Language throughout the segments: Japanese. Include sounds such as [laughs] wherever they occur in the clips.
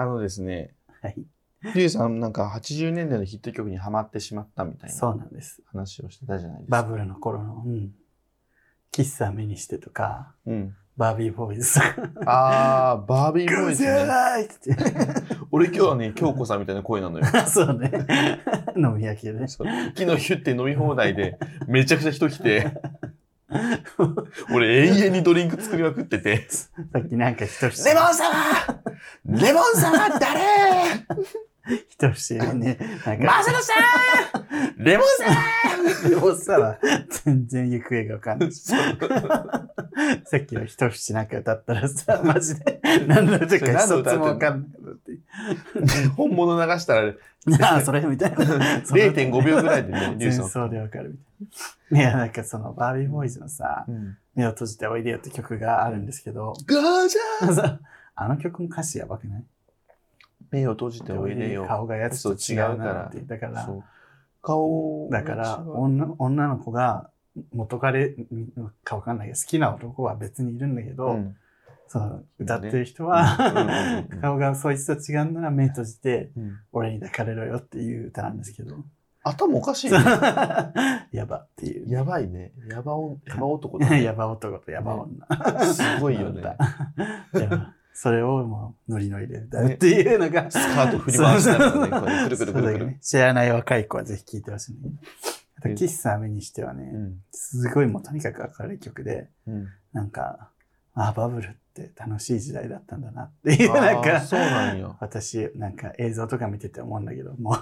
あのですね、はい。リュウさんなんか80年代のヒット曲にハマってしまったみたいそうななんです。話をしてたじゃないですか。バブルの頃の、うん。喫茶目にしてとか、うん。バービーボーイズ。あー、バービーボーイズね。って。[laughs] 俺今日はね、京子さんみたいな声なのよ。[laughs] そうね。[laughs] 飲み焼きでね。昨日言って飲み放題で、めちゃくちゃ人来て、俺永遠にドリンク作りまくってて、さっきなんか一節レモンサワーレモンサワー誰？一節ね、なんか、マサノさん！レモンサワー。でもさ、全然行方がわかんない。さっきの一節なんか歌ったらさ、マジで、何の歌か一つもわかんない。本物流したら。ああ、それみたいな。[laughs] 0.5秒ぐらいでね、リュウさん。前奏でわかるみたいな。いや、なんかその、バービーボーイズのさ、うん。目を閉じておいでよって曲があるんですけど、ガージャー [laughs] あの曲の歌詞やばくない？目を閉じておいでよ。顔がやつと違うなって。だから顔だから女、女の子が元彼かわかんないけど、好きな男は別にいるんだけど、うんその歌ってる人はうん、顔がそいつと違うなら目閉じて、うん俺に抱かれろよっていう歌なんですけど、頭おかしいね。[laughs] やばっていう。やばいね。やばお、やば男だね。[laughs] やば男とやば女。すごいよね。[laughs] でもそれをもうノリノリで歌うっていうのが、スカート振り回しながらね、こうくるくるくるくるね。知らない若い子はぜひ聴いてほしいんだけど。あと、喫茶目にしてはね、うん。すごいもうとにかく明るい曲で、うん。なんか、あ、バブルって楽しい時代だったんだなっていう、なんか、そうなんよ。私、なんか映像とか見てて思うんだけど、も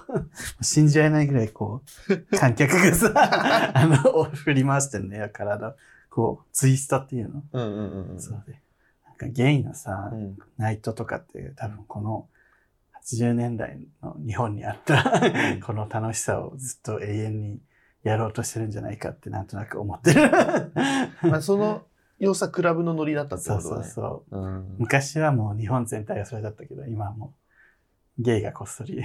う、信じられないぐらいこう、観客がさ、[laughs] あの、振り回してんね、体。こう、ツイストっていうの。うんうんうんうん。そうで。かゲイのさ、うんナイトとかって多分この80年代の日本にあったこの楽しさをずっと永遠にやろうとしてるんじゃないかってなんとなく思ってる。[laughs] まあ、その要素はクラブのノリだったってそうことね。そうそう。うん。昔はもう日本全体がそれだったけど、今はもうゲイがこっそり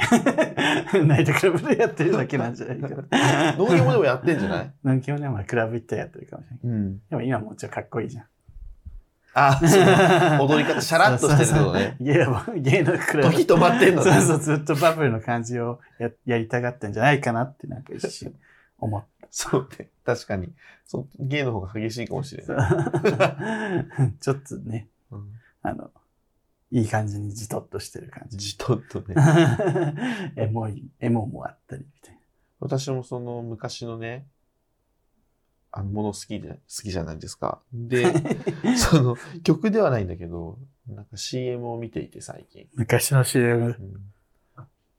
[laughs] ナイトクラブでやってるだけなんじゃないかな。[laughs] 農業もでもやってんじゃない？農業もでもクラブ行ったらやってるかもしれない。うん。でも今もうちょっとかっこいいじゃん。あ、そう踊り方、シャラッとしてるけどね。ゲイはゲイのクラブ。時止まってんのねそうそう、ずっとバブルの感じをややりたがってんじゃないかなってなんか一瞬思っそうね。確かに。そう、ゲイの方が激しいかもしれた。ない。[laughs] ちょっとね、うんあの、いい感じにじとっとしてる感じ。じとっとね。[laughs] エモい、エモもあったりみたい私もその昔のね、あのもの好きで、好きじゃないですか。で、[laughs] その曲ではないんだけど、なんか CM を見ていて最近。昔の CM。うん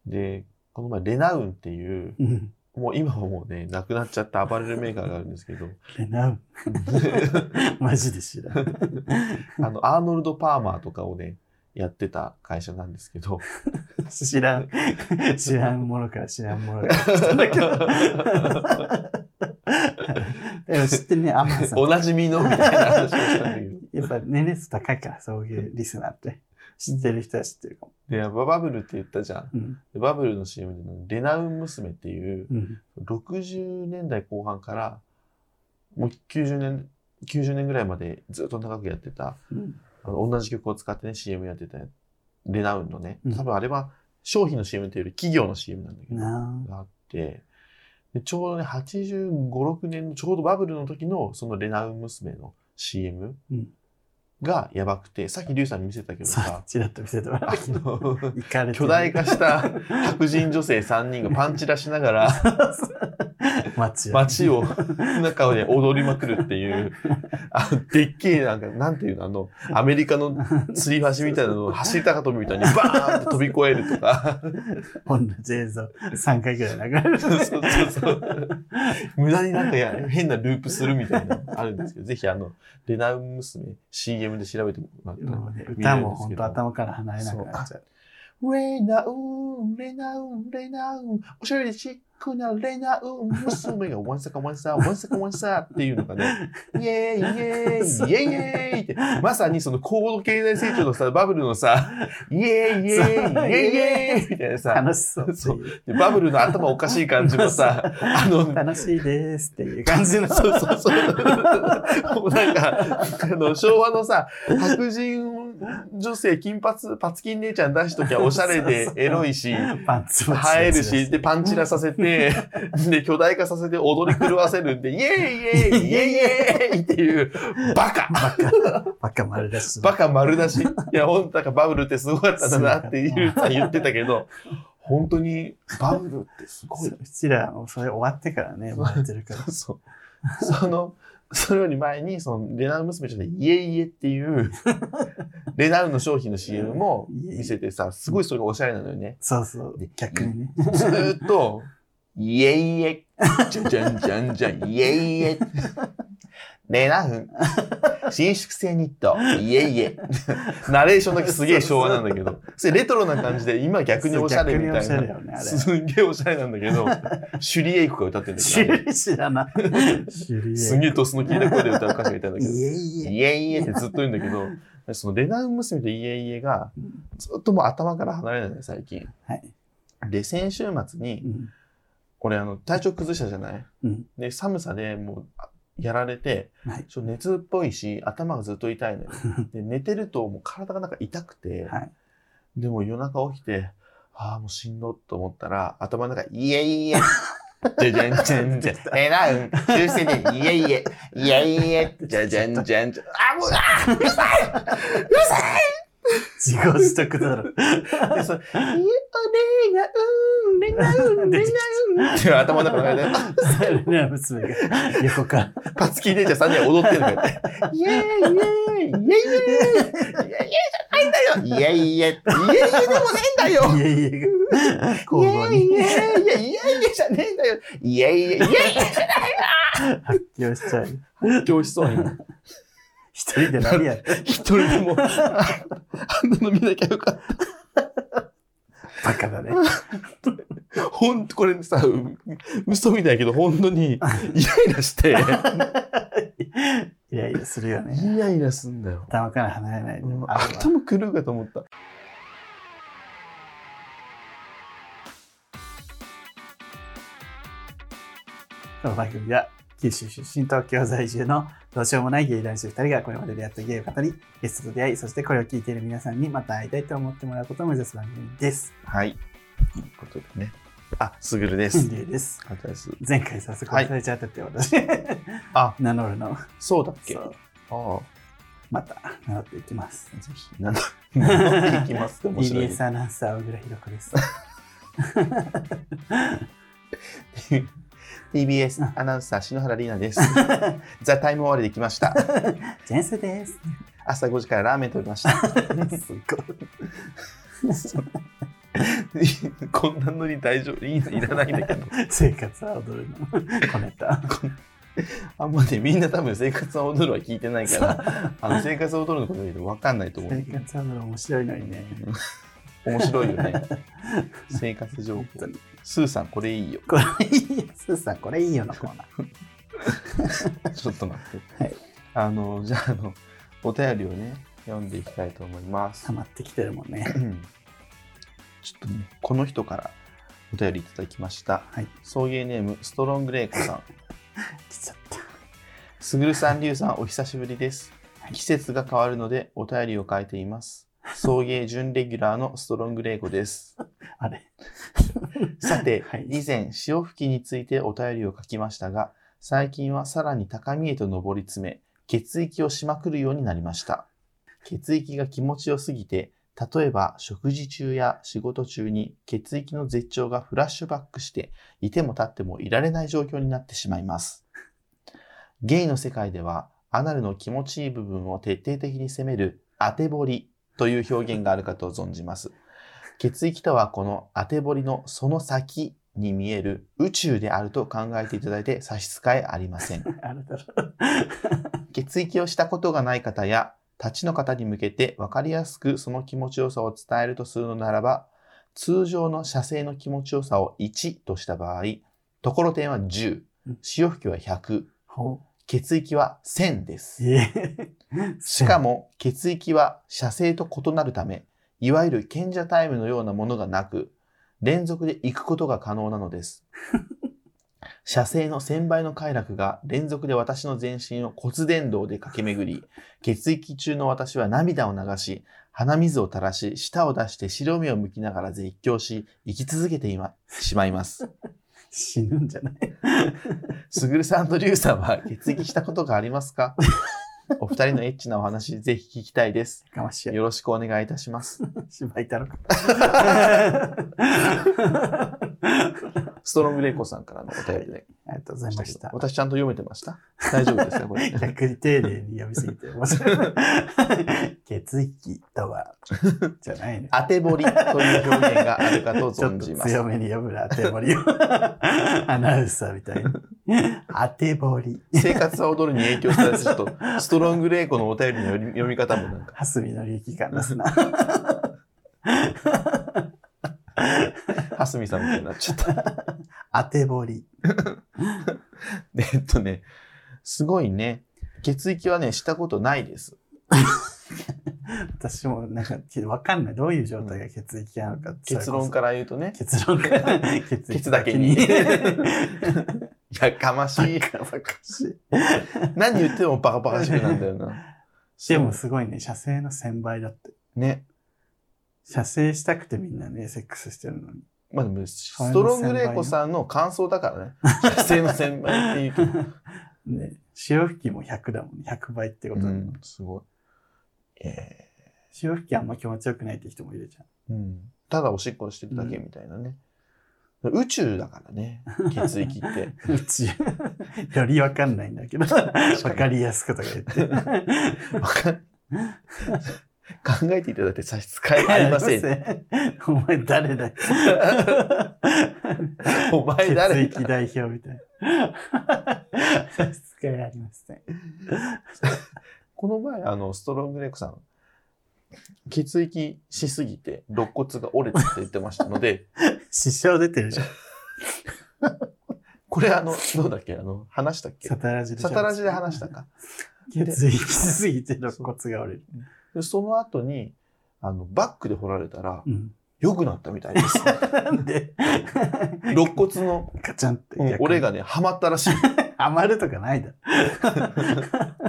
で、この前レナウンっていう、うん。もう今はもうね、亡くなっちゃったアパレルメーカーがあるんですけど、レナウン。[laughs] マジで知らん。あの、アーノルド・パーマーとかをね、やってた会社なんですけど、知らん。知らんものから知らんものが来たんだけど。[laughs] 知ってるね、[laughs] アマゾン。おなじみのみたいな話をしたんだけど。[laughs] やっぱ年齢層高いから、そういうリスナーって。知ってる人は知ってるかも。で、バブルって言ったじゃん。うん。でバブルの CM で、レナウン娘っていう、うん。60年代後半から、もう90年、90年ぐらいまでずっと長くやってた、うん。あの同じ曲を使ってね、CM やってた、レナウンのねうん、多分あれは商品の CM というより企業の CM なんだけど、ながあって、でちょうどね、85、6年のちょうどバブルの時のそのレナウン娘の CM うん。がやばくて、さっきリュウさんに見せたけどささ、ちらっと見せてもらあった巨大化した白人女性3人がパンチ出しながら [laughs] 街を。街を中で踊りまくるっていう、あのでっけえなんか、なんていうの、あの、アメリカの吊り橋みたいなのを走り高跳びみたいにバーンって飛び越えるとか、同じ映像3回ぐらい流れる。[laughs] そうそうそう。無駄になんかや変なループするみたいなのあるんですけど、ぜひあの、レナウン娘 CM で調べてもらったら歌も本るんですけど当頭から離れなくなっちゃう。レナウン、レナウン、レナウン、おしゃれでシッくなレナウン娘がワンサカワンサワンサカワンサっていうのがね、[laughs] イェーイイェーイイェーイイェーイって、まさにその高度経済成長のさ、バブルのさ、イェーイイェーイイェーイイェーイみたいなさ、楽しそうそう。でバブルの頭おかしい感じもさ、あの、楽しいですっていう感じの。そうそうそう。もうなんか、あの、昭和のさ、白人女性、金髪、パツキン姉ちゃん出しときゃおしゃれでエロいし、映えるし、で、パンチラさせて、[laughs] で、巨大化させて踊り狂わせるんで、イェーイイェーイ [laughs] イェーイイェーイっていう、バカバカ丸出し。バカ丸出し。いや、ほんとバブルってすごかったんだなってい言ってたけど、[laughs] 本当にバブルってすごい。うちらもそれ終わってからね、生まれてるから。そう。その、それより前に、その、レナウン娘ちゃんで、イエイエっていう、レナウンの商品の CM も見せてさ、すごいそれがおしゃれなのよね。そうそうで。逆にね。ずーっと、イエイエ、じゃんじゃんじゃんじゃん、イエイエ。レナウン、伸縮性ニット、イエイエ。ナレーションだけすげえ昭和なんだけど、それレトロな感じで、今逆におしゃれみたいな。ね。すんげえおしゃれなんだけど、シュリエイクが歌ってんだけど、シュリ知らない。シュリすんげえドスの効いた声で歌う歌手がいたんだけど、いえいえ。イエイエってずっと言うんだけど、そのレナウン娘とイエイエがずっともう頭から離れないのよ、最近。はい。で、先週末にう、ん。俺あの、体調崩したじゃない？うん。で、寒さでもう、あやられて、はい。ちょ熱っぽいし、頭がずっと痛いのよ。[laughs] で、寝てるともう体がなんか痛くて、はい。でも夜中起きて、ああ、もうしんどっと思ったら、頭の中、イエイエ、じゃじゃんじゃんじゃん、えらうん、修正で、イエイエ、イエイエ、じゃじゃんじゃんじゃん、あ、もう、あーうるさいうるさ [laughs] 自業自得だろ。それ、イエ、レが、うん、レが、うん、レが、うん、っていう頭の中の中で、あね、娘が横から。パツキー姉ちゃん3人踊ってるのこうやって、イエイイエイ、イエイイエイ、イエイイエイじゃないんだよ、イエイイエイ、イエイイエイでもねえんだよいやいや、交互にイエイイエイ、いや、イエイイエイじゃねえんだよ。イエイイエイ、イエイイエイ発狂しちゃう。発狂しそうに。一人で何や一人でも、ああんなの見なきゃよかっバカだね。た。[laughs] ほんと、これさ、う嘘みたいだけど、本当に、[laughs] イライラして、いやいや、するよね。イライラすんだよ。頭から離れない頭狂うかと思った。この番組は、九州出身、東京在住のどうしようもないゲイ男子2人がこれまで出会ったゲイを語り、ゲストと出会い、そしてこれを聞いている皆さんにまた会いたいと思ってもらうことを目指す番組です。はい。ということでね。あ、すぐるです。です。前回早速忘れちゃったって私、あ、名乗るの。そうだっけ？ああ。また名乗っていきます。ぜひ、なんだ、なんでいきますって面白い。TBS アナウンサー、小倉弘子です。[laughs] TBS アナウンサー、篠原里奈です。ザ・タイム終わりで来ました。ジェンスです。朝5時からラーメン食べました。すごい。こんなのに大丈夫？いいの？いらないんだけど。生活は踊るの。こねた。あんまね、みんな多分生活は踊るは聞いてないから、あの生活は踊るのこと言うと分かんないと思う生。活は踊る面白いのにね。面白いよね。[laughs] 生活情報。スーさん、これいいよ。これいいよ。スーさん、これいいよのコーナー。[laughs] ちょっと待って。はいあの、じゃあ、あの、お便りをね、読んでいきたいと思います溜。まってきてるもんね。ちょっとね、この人からお便りいただきました。はい。送迎ネーム、ストロングレイコさん。[laughs] 来ちゃった。すぐるさん、りゅうさん、お久しぶりですはい。季節が変わるので、お便りを書いています。送迎準レギュラーのストロングレイコです。[laughs] あれさて、[laughs] はい以前、潮吹きについてお便りを書きましたが、最近はさらに高みへと上り詰め、血液をしまくるようになりました。血液が気持ちよすぎて、例えば食事中や仕事中に血液の絶頂がフラッシュバックして、いても立ってもいられない状況になってしまいます。ゲイの世界では、アナルの気持ちいい部分を徹底的に攻める当て彫りという表現があるかと存じます。血液とはこの当て彫りのその先に見える宇宙であると考えていただいて差し支えありません。[laughs] [laughs] 血液をしたことがない方や、立ちの方に向けて分かりやすくその気持ちよさを伝えるとするのならば、通常の射精の気持ちよさを1とした場合、ところてんは10うん、潮吹きは100、ほ血液は1000です。ええしかも、血液は射精と異なるため、いわゆる賢者タイムのようなものがなく、連続で行くことが可能なのです。[laughs] 射精の1000倍の快楽が連続で私の全身を骨伝導で駆け巡り、血液中の私は涙を流し、鼻水を垂らし、舌を出して白目を向きながら絶叫し、生き続けてしまいます。死ぬんじゃない？すぐるさんとりゅうさんは血液したことがありますか？お二人のエッチなお話、ぜひ聞きたいです。かましや。よろしくお願いいたします。芝居たろか。ストロングレイコさんからのお便りでありがとうございました。私ちゃんと読めてました？大丈夫ですかこれ。[laughs] 逆に丁寧に読みすぎて面白い。血液 [laughs] とは、じゃないね。当て彫りという表現があるかとちょっと存じます。強めに読むな、当て彫りを。[laughs] アナウンサーみたいに。当て彫り。生活は踊るに影響されて、ちょっとストロングレイコのお便りの読み方もなんか、蓮見の利益感出すな。はすみさんみたいになっちゃった。当て彫り。でえっとね、すごいね、血液はね、したことないです。[laughs] 私もなんか、わかんない。どういう状態が血液なのか。結論から言うとね、結論か [laughs] ら。血液ケツだけにやかましい。バカバカしい。何言ってもバカバカしくなんだよな。[laughs] でもすごいね、射精の1000倍だって。ね。射精したくてみんなね、セックスしてるのに。まあでも、ストロングレイコさんの感想だからね。射精の1000倍っていうと。ね、潮吹きも100だもんね。100倍ってことだうん、すごい。え潮吹きあんま気持ちよくないって人もいるじゃん。ーうん、ただおしっこしてるだけみたいなね。宇宙だからね、血液って。[laughs] うち、よりわかんないんだけど、わかりやすくとか言って。[laughs] 考えていただいて差し支えありません。ん。お前誰だよ。[laughs] お前誰だ？血液代表みたいな。差し支えありません。[laughs] この前、あの、ストロングレイコさん、血液しすぎて肋骨が折れたって言ってましたので、支障出てるじゃん。これあの、どうだっけ？あの、話したっけ？サタラジで。サタラジで話したか。血液しすぎて肋骨が折れる。でその後に、あの、バックで掘られたらう、ん。良くなったみたいです。[laughs] なんで、[laughs] 肋骨の、カチャンってうん逆に折れがね、はまったらしい。[laughs] 余るとかないだ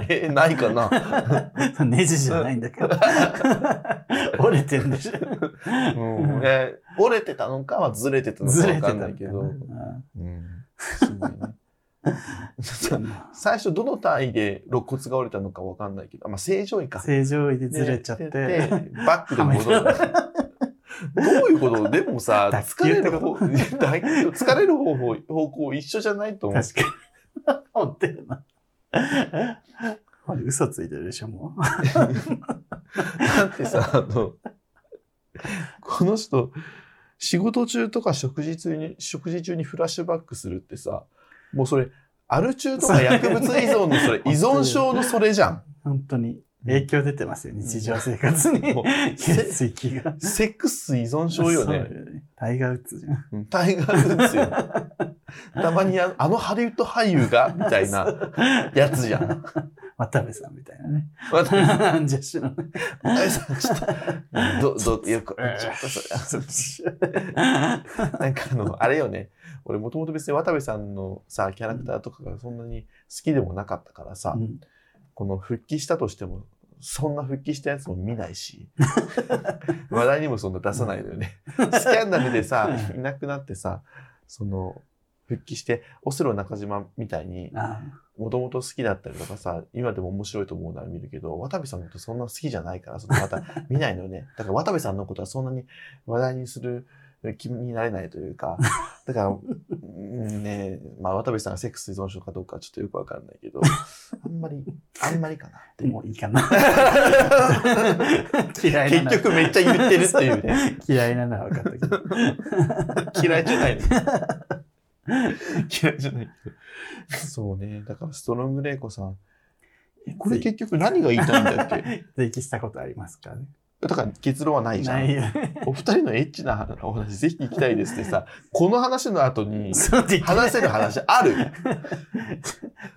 え、ないかな？ろ。ネジじゃないんだから。折れてんでしょ。うんえ折れてたのかはずれてたのかわかんないけど。ずれてたのかうんすごいね。[laughs] な最初どの単位で肋骨が折れたのかわかんないけど、あまあ、正常位か。正常位でずれちゃって。でバックで戻る。どういうこと？でもさ、[laughs] 脱疲れる方、[laughs] 疲れる方法、方向一緒じゃないと思う。確かに。思ってるな。嘘ついてるでしょ、もう。だってさ、あの、この人、仕事中とか食事中に、食事中にフラッシュバックするってさ、もうそれ、アル中とか薬物依存のそれ、[laughs] 依存症のそれじゃん。本当に影響出てますよ、日常生活に。血液が。セックス依存症よね。ね。タイガーウッズじゃん。うんタイガー・ウッズよ。たまにああのハリウッド俳優が、みたいなやつじゃん。渡部さんみたいなね。渡辺さん [laughs] のね。渡辺さんちょっと、ど、ど、よく、ちょっとそれ、[laughs] なんかあの、あれよね。俺もともと別に渡部さんのさ、キャラクターとかがそんなに好きでもなかったからさ、うんこの復帰したとしても、そんな復帰したやつも見ないし、[laughs] 話題にもそんな出さないのよね。スキャンダルでさ、いなくなってさ、その、復帰して、オセロ中島みたいに、あもともと好きだったりとかさ、今でも面白いと思うなら見るけど、渡部さんのことそんな好きじゃないから、そのまた [laughs] 見ないのよね。だから渡部さんのことはそんなに話題にする気になれないというか、だから、うんね、まあ渡部さんがセックス依存症かどうかはちょっとよくわかんないけど、あんまり、あんまりかなって。もういいかな。[laughs] 嫌いなの結局めっちゃ言ってるっていうね。嫌いなのは分かったけど。嫌いじゃないの。[laughs] 嫌いじゃないけど。そうね。だからストロングレイコさん。これ結局何が言いたいんだっけ？[laughs] 血液したことありますかね。だから結論はないじゃん。お二人のエッチなお話ぜひ聞きたいですってさ、この話の後に話せる話ある？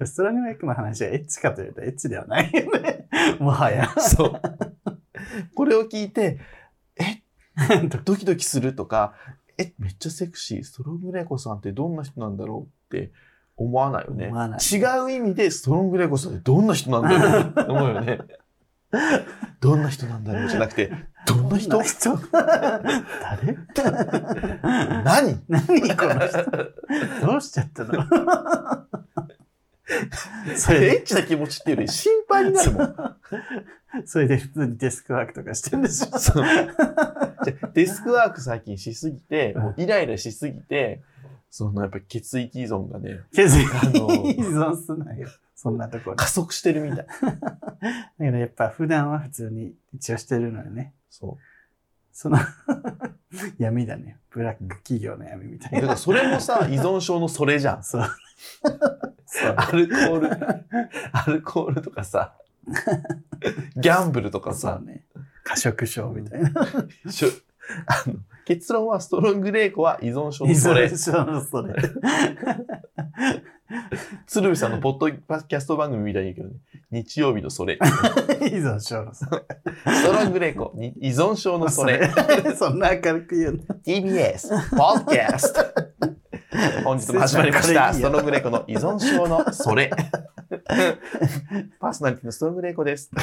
ストロングレイクの話はエッチかというとエッチではないよね。もはや。そう。[laughs] これを聞いて、え、ドキドキするとか、え、めっちゃセクシー、ストロングレイコさんってどんな人なんだろうって思わないよね。思わない。違う意味でストロングレイコさんってどんな人なんだろうって [laughs] 思うよね。どんな人なんだろうじゃなくて、どんな人？人？誰？[laughs] 何？何この人？どうしちゃったの？[laughs] それで、エッチな気持ちっていうより心配になるもん。[laughs] それで普通にデスクワークとかしてんでしょそうデスクワーク最近しすぎて、もうイライラしすぎて、そのやっぱ血液依存がね、血液依存すなよ。そんなところに。加速してるみたい。[laughs] だけどやっぱ普段は普通に一応してるのよね。そその闇だね。ブラック企業の闇みたう。だいな。からそれもさ、依存症のそれじゃん。そう。アルコール、[laughs] アルコールとかさ、[laughs] ギャンブルとかさね。過食症みたいな。[laughs] あの結論はストロングレイコは依存症依のそれ存。症のそれ。鶴見さんのポッドキャスト番組みたいに言うけどね、日曜日のそれ。依存症のそれ。ストロングレイコ、に依存症のそれ。そんな明るく言うの。TBS、ポッドキャスト。本日も始まりました。ストロングレイコの依存症のそれ。[laughs] パーソナリティのストロングレイコです。[laughs]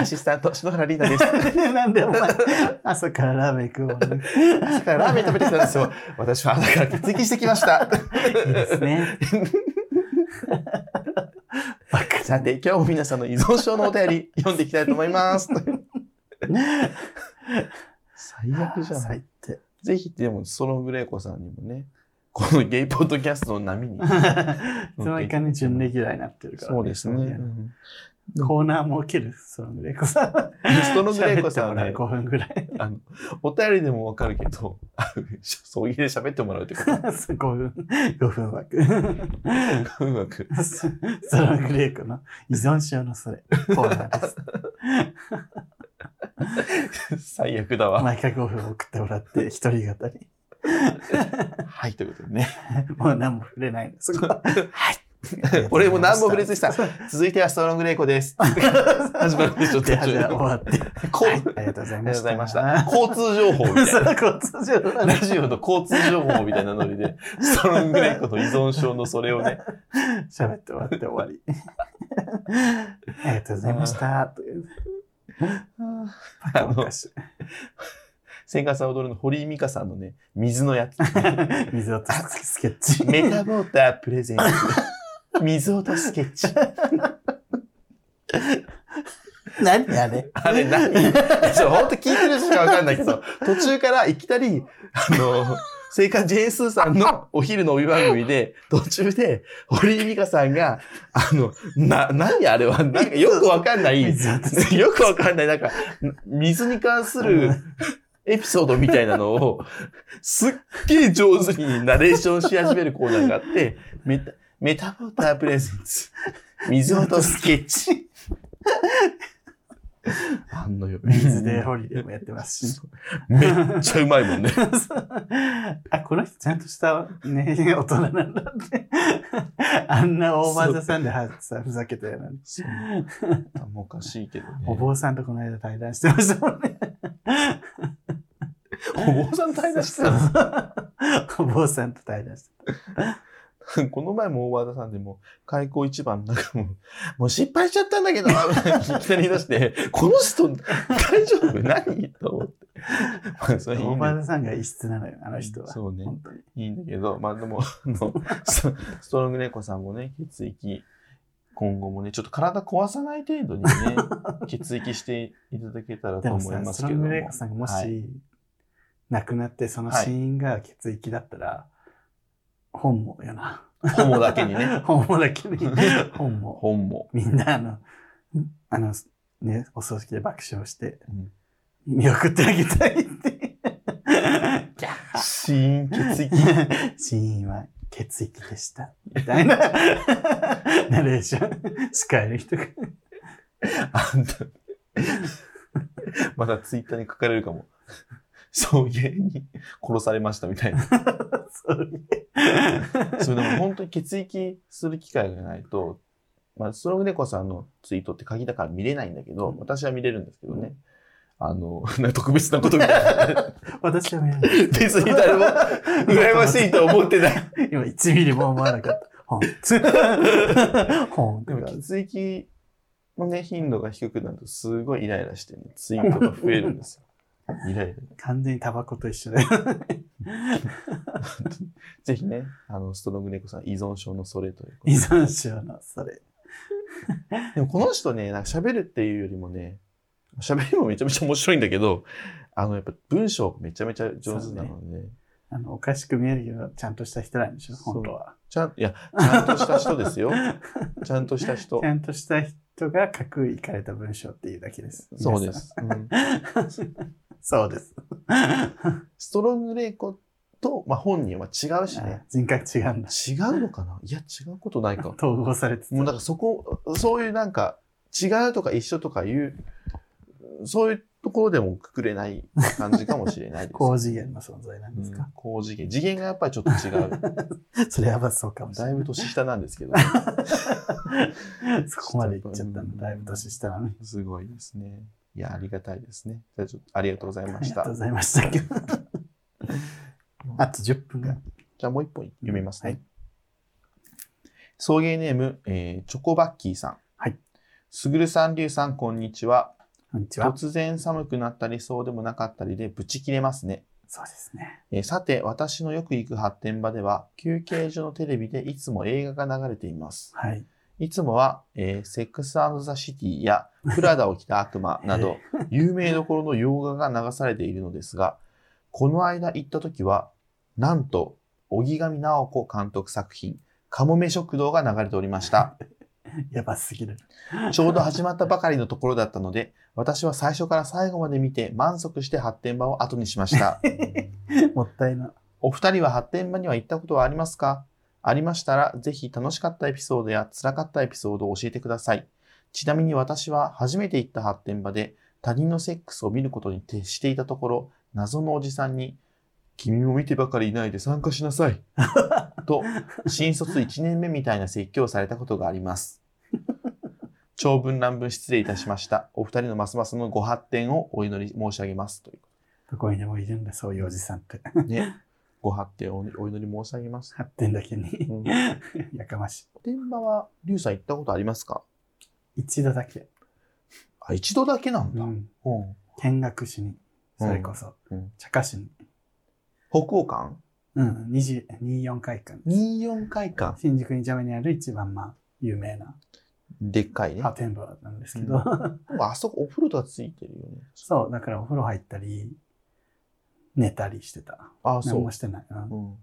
アシスタント、篠原リーダーです。[laughs] なんでお前、朝からラーメン食うもんね。朝からラーメン食べてきたんですよ。私は朝から血液してきました。いいですね。さて、今日も皆さんの依存症のお便り読んでいきたいと思います。最悪じゃん。最低。ぜひ、でも、ストロングレイコさんにもね、このゲイポッドキャストの波に。いつの間にかね、準レギュラーになってるから、そうですね。コーナー設けるそのグレイコさん。ストロングレイコさんはね喋ってもらう5分ぐらい。あの、お便りでもわかるけど、あ [laughs] のそういうで喋ってもらうってこと。[laughs] 5分、5分枠。うまく。ストロングレイコの依存症のそれ、コーナーです。[laughs] 最悪だわ。毎回5分送ってもらって、[laughs] 一人語り。はい、ということでね。[laughs] もう何も触れないの。そこははい。俺も何も触れずにさ、続いてはストロングレイコです。始まるでしょ、途中終わって。ありがとうございました。した。交通情報みたいな。交通情報ラジオの交通情報みたいなノリで、ストロングレイコの依存症のそれをね、喋って終わって終わり。ありがとうございました。という。[laughs] あの千賀さん踊るの堀井美香さんのね、水のやつ。[laughs] 水落とすスケッチ。[laughs] メタボータープレゼンツ。水落とスケッチ。何あれ？あれ何？そう、ほんと聞いてる人しかわかんないけど、途中からいきなり、あの、聖火ジェーンスーさんの [laughs] お昼の帯番組で、途中で、堀井美香さんが、あの、な、何あれは、なんかよくわかんない、[laughs] よくわかんない、なんか、水に関する [laughs] エピソードみたいなのを、すっげえ上手にナレーションし始めるコーナーがあって、メタ、メタボータープレゼンツ、水落とスケッチ。あんのよ。水でホリデーもやってますし。めっちゃうまいもんね。[laughs] あ、この人ちゃんとしたね、大人なんだって。あんな大技さんではさふざけたような。あもうおかしいけどね。お坊さんとこの間対談してましたもんね。お坊さん対談してたの？[laughs] お坊さんと対談して [laughs] この前も大和田さんでも、開口一番なんかもう、[laughs] もう失敗しちゃったんだけど、いきなり言い出して、この人、大丈夫？何と思って。まあ、それいいた。おんだばさんが異質なのよ、あの人は。そうね。いいんだけど、まあでも、[laughs] あのスストロングネコさんもね、血液、今後もね、ちょっと体壊さない程度にね、血液していただけたらと思いますけども。ストロングレイコさんがもし、はい亡くなってその死因が血液だったら、本望よな。ホモだけにね。本望だけに。[laughs] [laughs] 本望。本も。みんなあの、あの、ね、お葬式で爆笑して、うん見送ってあげたいって。キャッ死因血液。[laughs] 死因は血液でした。みたいな、ナレーション、司会の人が。あんた、まだツイッターに書かれるかも。送迎に殺されましたみたいな。[laughs] それそれでも本当に血液する機会がないと、まあ、ストロング猫さんのツイートって鍵だから見れないんだけど、うん私は見れるんですけどね。あの、な [laughs] 特別なことみたいな。[laughs] 私は見えない。別に誰も羨ましいとは思ってない。今1ミリも思わなかった。ほん。ほん。でも血液のね、頻度が低くなるとすごいイライラしてね、ツイートが増えるんですよ。イライラ。完全にタバコと一緒だよ。[laughs] ぜひね、あの、ストロング猫さん依存症のそれということで依存症の、それ。[laughs] でもこの人ね、なんか喋るっていうよりもね、喋りもめちゃめちゃ面白いんだけど、あの、やっぱ文章がめちゃめちゃ上手なので、ね、あの、おかしく見えるけど、ちゃんとした人なんでしょ、本当は。ちゃん、いや、ちゃんとした人ですよ。[laughs] ちゃんとした人ち。ゃんとした人が書くいかれた文章っていうだけです。そうで。す。うんそうです。[laughs] ストロングレイコと、まあ、本人は違うしね。人格違うんだ。違うのかな？いや、違うことないか。統合されてたもうなんかそこ、そういうなんか、違うとか一緒とかいう、そういうところでもくくれない感じかもしれないです、[laughs] 高次元の存在なんですうんか。高次元。次元がやっぱりちょっと違う。[laughs] それはまあそうかもしれない。だいぶ年下なんですけど、そこまで言っちゃったの。だいぶ年下なのに。すごいですね。いや、ありがたいですね。じゃあちょっとありがとうございましたありがとうご。ざいました。[laughs] あと10分が。じゃあもう一本読みますね。はい送迎ネーム、えーチョコバッキーさん。はい。すぐるさん、りゅうさん、こんにちは。こんにちは。突然寒くなったりそうでもなかったりでブチ切れますね。そうですね。えーさて、私のよく行く発展場では、休憩所のテレビでいつも映画が流れています。はい。いつもは、えーセックスザ・シティやプラダを着た悪魔 [laughs] など、有名どころの洋画が流されているのですが、この間行った時は、なんと、荻上直子監督作品、かもめ食堂が流れておりました。[laughs] やばすぎる。ちょうど始まったばかりのところだったので、私は最初から最後まで見て満足して発展場を後にしました。[laughs] もったいな。お二人は発展場には行ったことはありますか？ありましたら、ぜひ楽しかったエピソードや辛かったエピソードを教えてください。ちなみに私は初めて行った発展場で他人のセックスを見ることに徹していたところ、謎のおじさんに、君も見てばかりいないで参加しなさい。[laughs] と、新卒1年目みたいな説教をされたことがあります。長文乱文失礼いたしました。お二人のますますのご発展をお祈り申し上げます。というどこにでもいるんだ、そういうおじさんって。ね、ご発展をお祈り申し上げます。発展だけに。うん [laughs] やかまし現場は、リュウさん行ったことありますか？い。一度だけ。あ、一度だけなんだ。うん。うん。見学しに。それこそ。うん茶化しに。北欧館？うん。20 24回間。?24 回館。新宿2丁目にある一番まあ、有名なでっかいね。破天荒なんですけど、あそこお風呂とかついてるよね。そう、だからお風呂入ったり、寝たりしてた。あ、そう何も。してない。うんうん。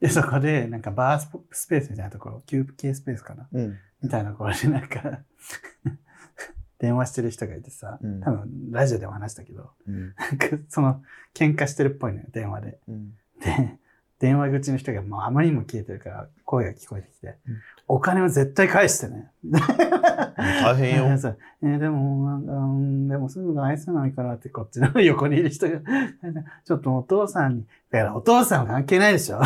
で、そこで、なんかバーススペースみたいなところ、休憩スペースかな？うん。みたいなところで、なんか、[laughs] 電話してる人がいてさ、うん多分ラジオでも話したけど、うん。なんかその、喧嘩してるっぽいのよ、電話で。うん。で、電話口の人がもうあまりにも消えてるから、声が聞こえてきて、うんお金は絶対返してね。大変よ。[laughs] えーでも、なんか、うん、でもすぐ返せないからって、こっちの横にいる人が、[laughs] ちょっとお父さんに、だからお父さんは関係ないでしょ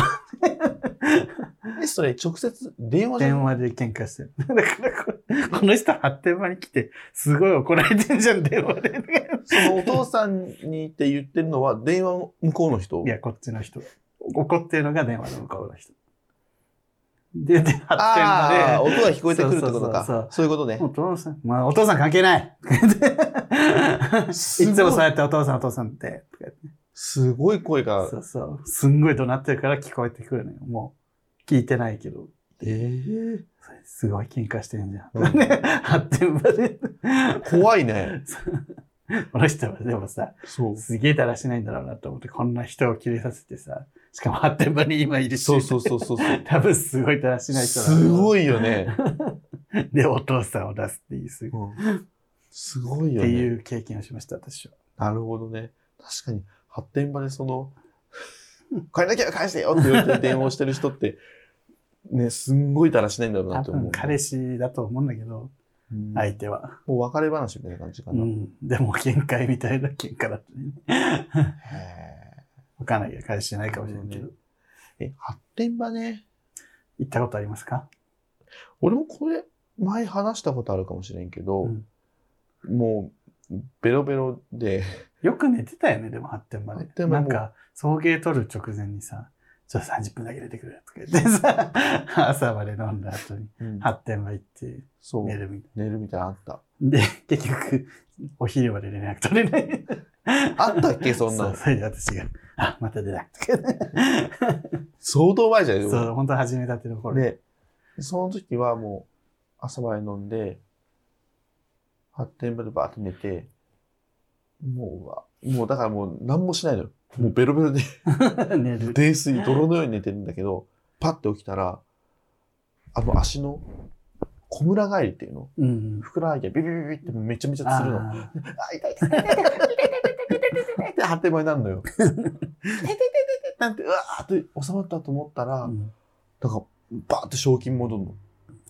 え、それ直接電話じゃ電話で喧嘩してる。[laughs] だからこれ、この人発展場に来て、すごい怒られてんじゃん、電話で。そのお父さんにって言ってるのは電話の向こうの人？いや、こっちの人。怒ってるのが電話の向こうの人。で、で、発展ああ、場で、音が聞こえてくるってことそうそうそうか。そういうことねお。父さん、まあ、お父さん関係ないいつもそうやってお父さんお父さんって、すごい声がそ。うそう。すんごい怒鳴ってるから聞こえてくるのよ。もう、聞いてないけど。ええすごい喧嘩してんじゃん。うん発展場で。怖いね。[laughs] この人はでもさ。すげえだらしないんだろうなと思って、こんな人を切りさせてさ、しかも発展場に今いるし、そうそうそうそうそう。[laughs] 多分すごいだらしない人すごい。いよね。[laughs] で、お父さんを出すっていう、すごいうんすごいよね。っていう経験をしました、私は。なるほどね。確かに、発展場でその、[laughs] 帰らなきゃ返してよって言われて電話をしてる人って、ね、すんごいだらしないんだろうな多と思う。分彼氏だと思うんだけど、うん相手は。もう別れ話みたいな感じかな。うん。でも、限界みたいな喧嘩だったね。へわかんないけど、彼氏じゃないかもしれないけど。ーえ、発展場ね。行ったことありますか？俺もこれ、前話したことあるかもしれんけど、うんもう、ベロベロで、よく寝てたよね、でも発展場で発。展場もなんか、送迎取る直前にさ、ちょっと30分だけ出てくるとか言ってさ、[laughs] 朝まで飲んだ後に発展場行ってそう、寝るみたい寝るみたいなのあった。な。で、結局、お昼まで連絡取れない。あったっけそんなのそう、それで私が、あ、また出なくて。相当前じゃない？そう、本当始めたての頃。で、その時はもう、朝まで飲んで、発展場でバーって寝て、もうもうだからもう何もしないのよ。もうベロベロで、[laughs] 寝る。泥酔、泥のように寝てるんだけど、パッて起きたら、あの足の、小村返りっていうのうん。ふくらはぎがビビビビってめちゃめちゃするの。あ、あ痛い痛い痛い痛い痛い痛い痛い痛い痛いって発展場になるのよ。痛い痛い痛い痛いなんて、うわーって収まったと思ったら、ーうんなんか、バーって賞金戻るの。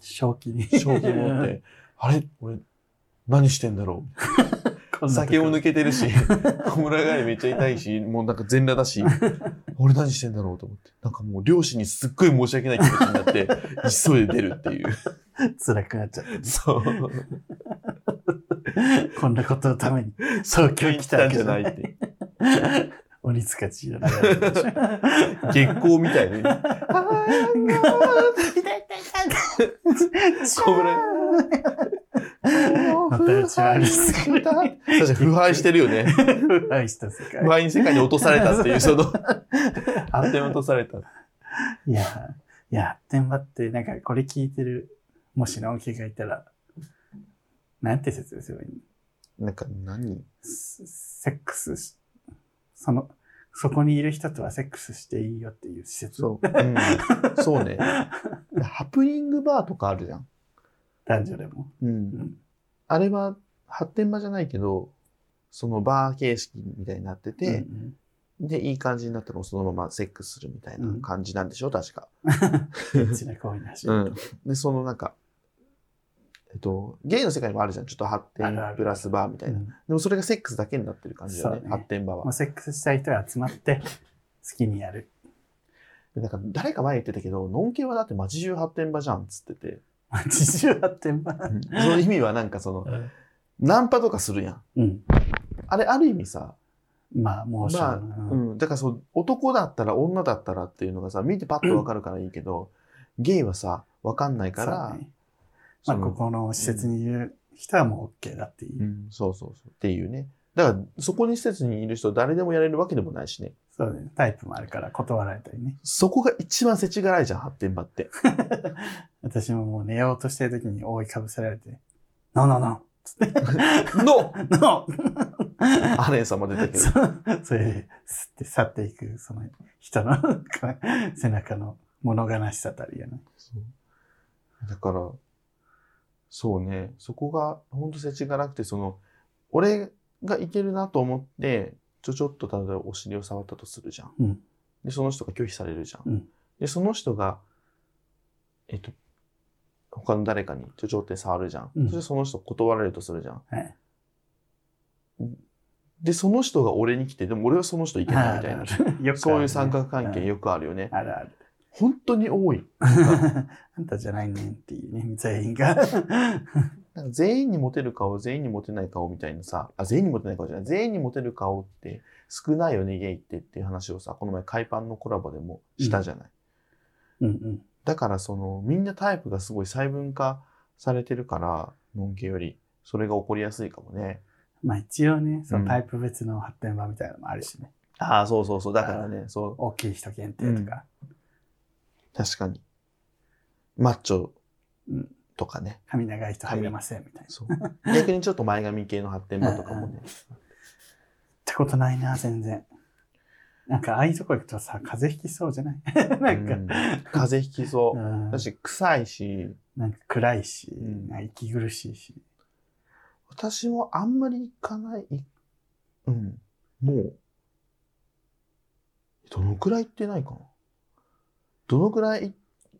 正気に。賞金戻って、[laughs] あれ？俺、何してんだろう。[laughs] 酒も抜けてるし、小村返りめっちゃ痛いし、もうなんか全裸だし、俺何してんだろうと思って。なんかもう両親にすっごい申し訳ない気持ちになって、[laughs] 急いで出るっていう。辛くなっちゃって。そう。[laughs] こんなことのために、東京来たわけじゃないって。[laughs] 鬼塚千尋流れてるでしょ月光みたいに。小村またうちはあるすぎる確かに腐敗してるよね。腐敗した世界腐。敗に世界に落とされたっていう、その、発展落とされた。いや、いや、天馬って、なんかこれ聞いてる、もしのんけがいたら、なんて説明すればいいの？なんか何？セセックスし、その、そこにいる人とはセックスしていいよっていう施設。そう。うん、そうね。[laughs] ハプニングバーとかあるじゃん。男女でも。う。うんん。あれは発展場じゃないけど、そのバー形式みたいになってて、うんで、いい感じになったらそのままセックスするみたいな感じなんでしょ、確か。うん、エッチな行為なし。うん。で、そのなんか、えっと、ゲイの世界にもあるじゃん。ちょっと発展プラスバーみたいな。うんでもそれがセックスだけになってる感じだよね、ね発展場はもう。セックスしたい人が集まって、[laughs] 好きにやる。でなんか誰か前言ってたけど、ノンケはだって街中発展場じゃんっつってて。自重発展場？その意味はなんかその、ナンパとかするやん。うん。あれある意味さ、まあ、もうまあ、うん。だからそう、男だったら女だったらっていうのがさ、見てパッとわかるからいいけど、ゲイはさ、わかんないから、ねまあ、ここの施設にいる人はもう OK だっていうう。ん、そうそうそう。っていうね。だから、そこに施設にいる人誰でもやれるわけでもないしね。そうね。タイプもあるから断られたりね。そこが一番世知辛いじゃん、発展場って。[laughs] 私ももう寝ようとしてる時に覆いかぶせられて、ノーノーノーつって、の [laughs] ノー [laughs] アレン様出たけど。そうそれで、吸って去っていく、その人の背中の物悲しさたりやね。そうだから、そうね、そこが本当世知辛くて、その、俺がいけるなと思って、ちょちょっと例えばお尻を触ったとするじゃん。うんで、その人が拒否されるじゃん。うんで、その人が、えっと、他の誰かにちょちょって触るじゃん。うんそしてその人断られるとするじゃん。はい。で、その人が俺に来て、でも俺はその人いけないみたいな。そういう三角関係よくあるよね。あるある。本当に多い。[laughs] あんたじゃないねんっていうね、全員が。[laughs] なんか全員にモテる顔、全員にモテない顔みたいなさ、あ、全員にモテない顔じゃない、全員にモテる顔って少ないよね、ゲイってっていう話をさ、この前海パンのコラボでもしたじゃない。うんうん。だからその、みんなタイプがすごい細分化されてるから、ノンケより、それが起こりやすいかもね。まあ一応ね、そうんのタイプ別の発展場みたいなのもあるしね。ああ、そうそうそう。だからね、そう、大きい人限定とか、確かに。マッチョうんとかね。髪長い人入れませんみたいな。そう。逆にちょっと前髪系の発展場とかもね。[laughs] ってことないな、全然。なんか、ああいうとこ行くとさ、風邪ひきそうじゃない？[laughs] なんか、うん風邪ひきそうう。んだし、臭いし、なんか暗いし、うん息苦しいし。私もあんまり行かない、いうん、もう、どのくらい行ってないかな。どのくらい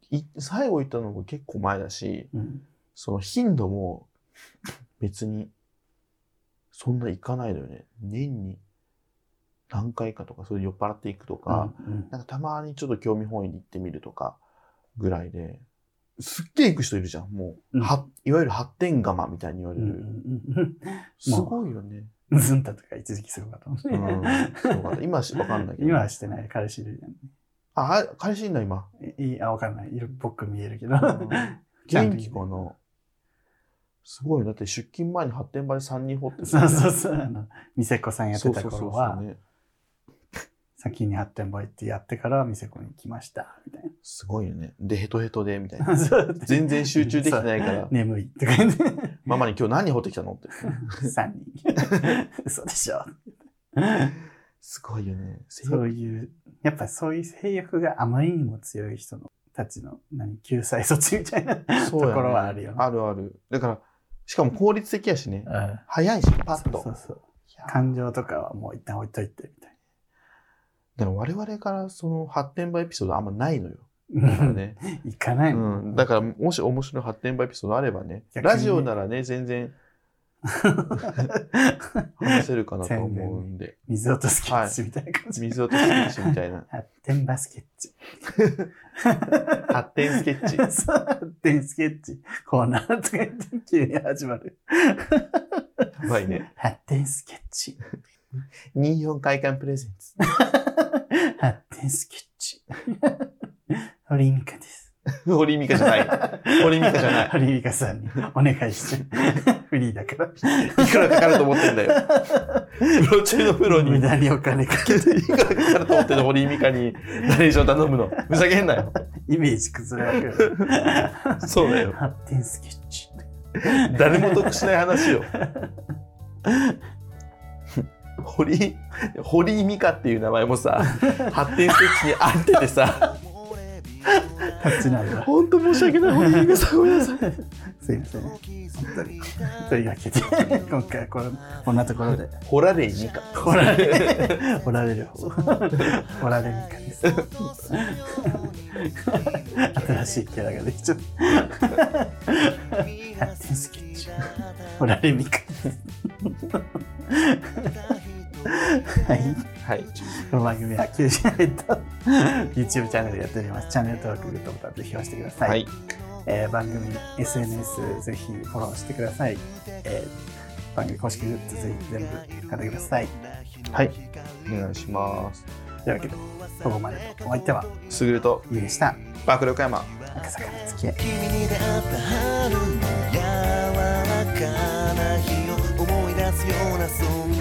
い、い最後行ったのが結構前だし、うん。その頻度も別に、そんな行かないのよね。年に何回かとか、それ酔っ払っていくとか、うんなんかたまにちょっと興味本位に行ってみるとか、ぐらいで、すっげえ行く人いるじゃん。もう、うん。はいわゆる発展釜みたいに言われうんうんる。うん。[laughs] すごいよね。うん。ズンタとか一時期すごかったもん。うん。今はわかん。ないけど。今はしてない。彼氏いるじゃん。あ、は彼氏いんだ、今？いい、あ、わかんない。色っぽく見えるけど。[laughs] 元気かな？すごい。だって出勤前に発展場で3人掘ってる。そうそうそう。あの、店子さんやってたそうそうそう頃はそう、ね。先に発展場行ってやってから店子に来ました。みたいすごいよね。で、ヘトヘトで、みたいな。[laughs] 全然集中できてないから、眠いとか言って。[laughs] ママに今日何掘ってきたの？って。3人。嘘でしょ。すごいよね。そういう、やっぱそういう性欲があまりにも強い人のたちの、何、救済措置みたいなねころはあるよね。あるある。だから、しかも効率的やしね。うん早いし、パッと。そうそうそう。感情とかはもう一旦置いといて、みたいだから我々からその発展場エピソードあんまないのよ。ね。[laughs] 行かないも。うんん。だから、もし面白い発展場エピソードあればね、ラジオならね、全然話せるかなと思うんで。[laughs] 水落とすケッチみたいな感じ。水落とスケッチみたいな。発展バスケッチ。[laughs] 発展スケッチ。[laughs] 発展スケッチ。コーナーとか言って急に始まる。やばいね。発展スケッチ。24回館プレゼンツ。発展スケッチ。堀井美香です。[laughs] 堀井美香じゃない。堀井美香じゃない。堀井美香さんにお願いして。フリーだから。いくらかかると思ってんだよ。プロ中のプロに。い無駄にお金かけて、くらかかると思ってんの、堀井美香にナレーション頼むの。ふざけんなよ。イメージ崩れる。そうだよ。発展スケッチ。誰も得しない話よ。堀井、堀井美香っていう名前もさ、発展スケッチに合っててさ、タッチなんだ。ほんと申し訳ない、堀井美香さんごめんなさい。すいません。本当に。というわけで、今回はこのこんなところで、ホラレイ美香。掘られ、掘られる方。掘られミカです。新しいキャラができちゃった。[laughs] 発展スケッチ。掘られミカ。はい。はい。この番組は九州ネット YouTube チャンネルやっております。チャンネル登録、グッドボタンぜひ押してください。はい。えー番組 SNS ぜひフォローしてください。えー番組公式グッズぜひ全部買ってください。はい。お願いします。というわけで、ここまでのお相手はすぐると、ゆうでした。バークル岡山。赤坂見つけ。君に出会った春の柔らかな日を思い出すようなそんな